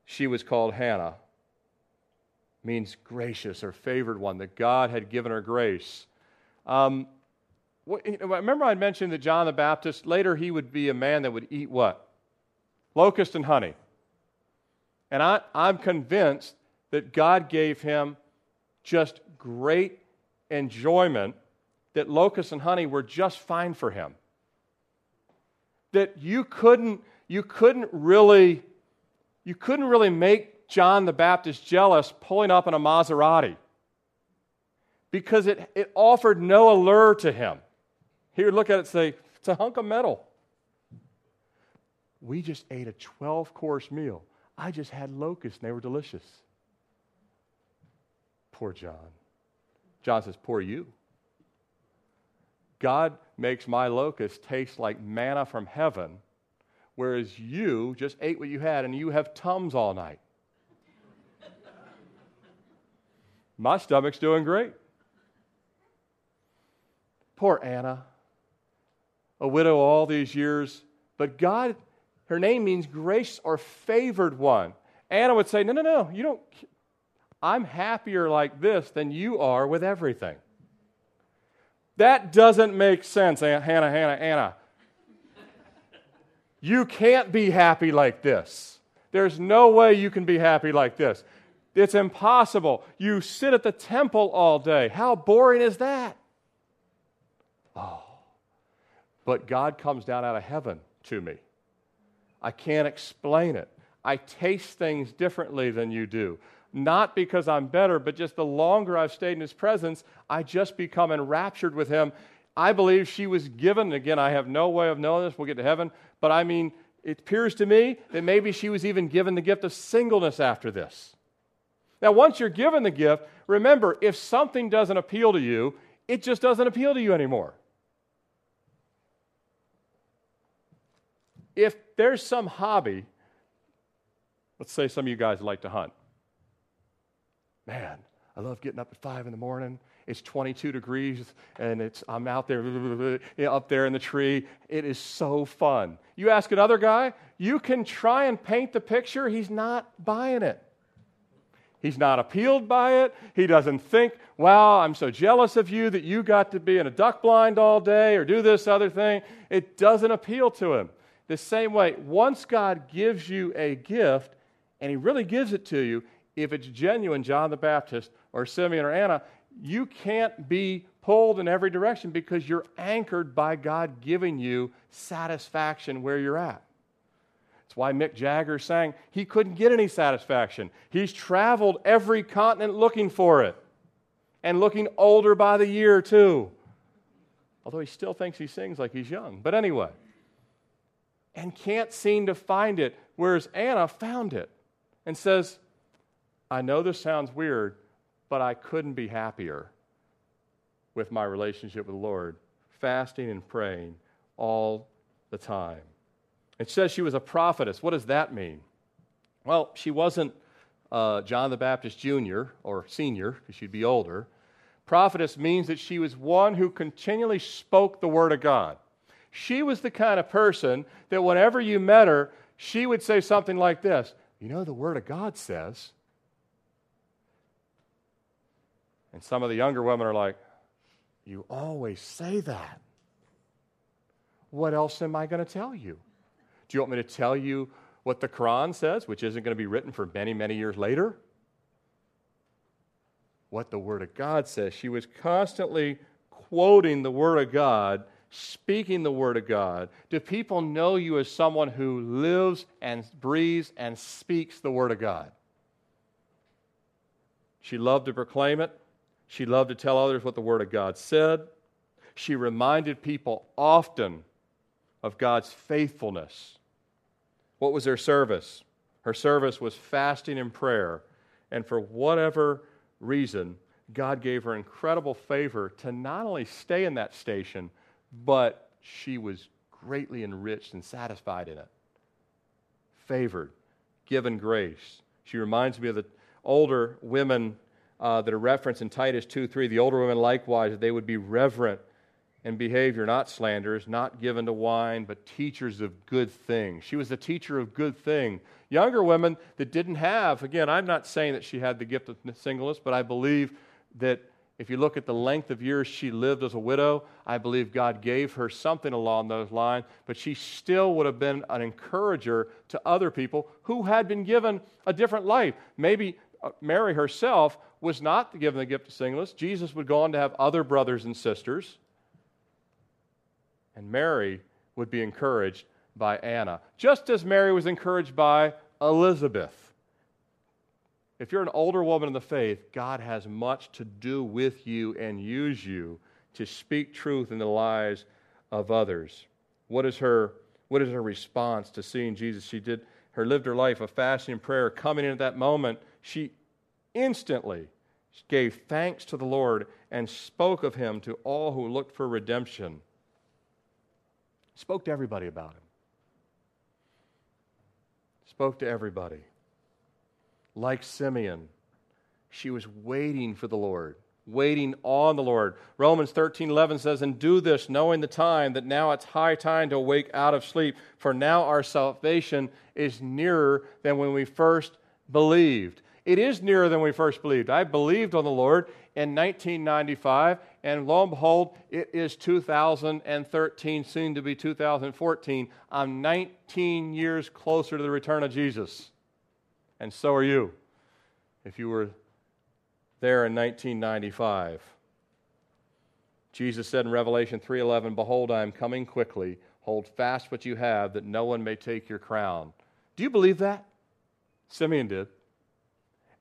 [SPEAKER 1] she was called Hannah. Means gracious or favored one, that God had given her grace. Um, remember, I mentioned that John the Baptist, later he would be a man that would eat what? Locust and honey. And I, I'm convinced that God gave him just great enjoyment, that locusts and honey were just fine for him. That you couldn't, you couldn't really, you couldn't really make John the Baptist jealous pulling up in a Maserati because it, it offered no allure to him. He would look at it and say, It's a hunk of metal. We just ate a 12 course meal. I just had locusts and they were delicious. Poor John. John says, Poor you. God makes my locusts taste like manna from heaven, whereas you just ate what you had and you have Tums all night. my stomach's doing great. Poor Anna, a widow all these years, but God, her name means grace or favored one. Anna would say, No, no, no, you don't, I'm happier like this than you are with everything. That doesn't make sense, Hannah, Hannah, Anna. You can't be happy like this. There's no way you can be happy like this. It's impossible. You sit at the temple all day. How boring is that? Oh. But God comes down out of heaven to me. I can't explain it. I taste things differently than you do not because I'm better, but just the longer I've stayed in his presence, I just become enraptured with him. I believe she was given, again, I have no way of knowing this, we'll get to heaven, but I mean, it appears to me that maybe she was even given the gift of singleness after this. Now, once you're given the gift, remember, if something doesn't appeal to you, it just doesn't appeal to you anymore. If there's some hobby, let's say some of you guys like to hunt. Man, I love getting up at five in the morning. It's 22 degrees, and it's I'm out there up there in the tree. It is so fun. You ask another guy, you can try and paint the picture. He's not buying it. He's not appealed by it. He doesn't think, wow, I'm so jealous of you that you got to be in a duck blind all day or do this other thing. It doesn't appeal to him. The same way, once God gives you a gift, and He really gives it to you, if it's genuine, John the Baptist or Simeon or Anna, you can't be pulled in every direction because you're anchored by God giving you satisfaction where you're at. That's why Mick Jagger sang he couldn't get any satisfaction. He's traveled every continent looking for it and looking older by the year, too. Although he still thinks he sings like he's young. But anyway, and can't seem to find it, whereas Anna found it and says, I know this sounds weird, but I couldn't be happier with my relationship with the Lord, fasting and praying all the time. It says she was a prophetess. What does that mean? Well, she wasn't uh, John the Baptist Jr. or senior, because she'd be older. Prophetess means that she was one who continually spoke the Word of God. She was the kind of person that whenever you met her, she would say something like this You know, the Word of God says. And some of the younger women are like, You always say that. What else am I going to tell you? Do you want me to tell you what the Quran says, which isn't going to be written for many, many years later? What the Word of God says. She was constantly quoting the Word of God, speaking the Word of God. Do people know you as someone who lives and breathes and speaks the Word of God? She loved to proclaim it. She loved to tell others what the Word of God said. She reminded people often of God's faithfulness. What was her service? Her service was fasting and prayer. And for whatever reason, God gave her incredible favor to not only stay in that station, but she was greatly enriched and satisfied in it. Favored, given grace. She reminds me of the older women uh, that are referenced in Titus 2 3, the older women likewise, they would be reverent and behavior, not slanderers, not given to wine, but teachers of good things. She was a teacher of good thing. Younger women that didn't have, again, I'm not saying that she had the gift of singleness, but I believe that if you look at the length of years she lived as a widow, I believe God gave her something along those lines, but she still would have been an encourager to other people who had been given a different life. Maybe uh, Mary herself was not given the gift of singleness. Jesus would go on to have other brothers and sisters and Mary would be encouraged by Anna, just as Mary was encouraged by Elizabeth. If you're an older woman in the faith, God has much to do with you and use you to speak truth in the lives of others. What is her what is her response to seeing Jesus? She did her lived her life of fasting and prayer. Coming in at that moment, she instantly gave thanks to the Lord and spoke of him to all who looked for redemption. Spoke to everybody about him. Spoke to everybody. Like Simeon, she was waiting for the Lord, waiting on the Lord. Romans 13 11 says, And do this, knowing the time, that now it's high time to awake out of sleep, for now our salvation is nearer than when we first believed. It is nearer than we first believed. I believed on the Lord in 1995, and lo and behold, it is 2013, soon to be 2014. I'm 19 years closer to the return of Jesus. And so are you, if you were there in 1995. Jesus said in Revelation 3:11, "Behold, I am coming quickly. Hold fast what you have, that no one may take your crown." Do you believe that? Simeon did.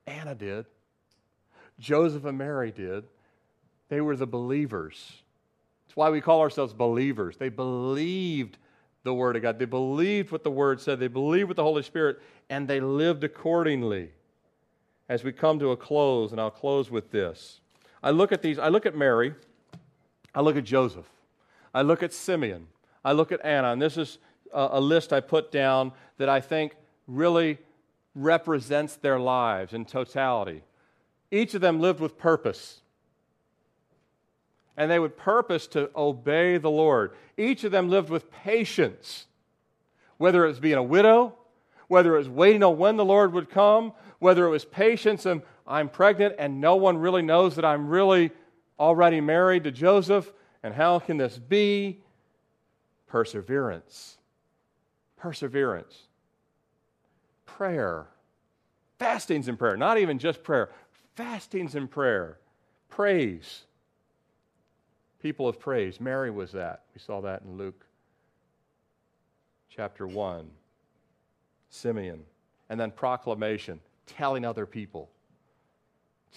[SPEAKER 1] Anna did. Joseph and Mary did. They were the believers. That's why we call ourselves believers. They believed the Word of God, they believed what the Word said, they believed with the Holy Spirit, and they lived accordingly. As we come to a close, and I'll close with this. I look at these, I look at Mary, I look at Joseph, I look at Simeon, I look at Anna, and this is a, a list I put down that I think really represents their lives in totality. Each of them lived with purpose. And they would purpose to obey the Lord. Each of them lived with patience, whether it was being a widow, whether it was waiting on when the Lord would come, whether it was patience and I'm pregnant and no one really knows that I'm really already married to Joseph, and how can this be? Perseverance. Perseverance. Prayer. Fastings and prayer, not even just prayer, fastings and prayer, praise. People of praise. Mary was that. We saw that in Luke chapter 1. Simeon. And then proclamation, telling other people.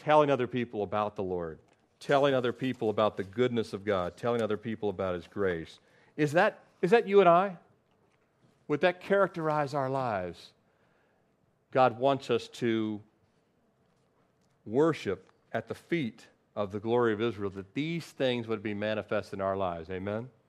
[SPEAKER 1] Telling other people about the Lord. Telling other people about the goodness of God. Telling other people about His grace. Is that, is that you and I? Would that characterize our lives? God wants us to worship at the feet of the glory of Israel, that these things would be manifest in our lives. Amen?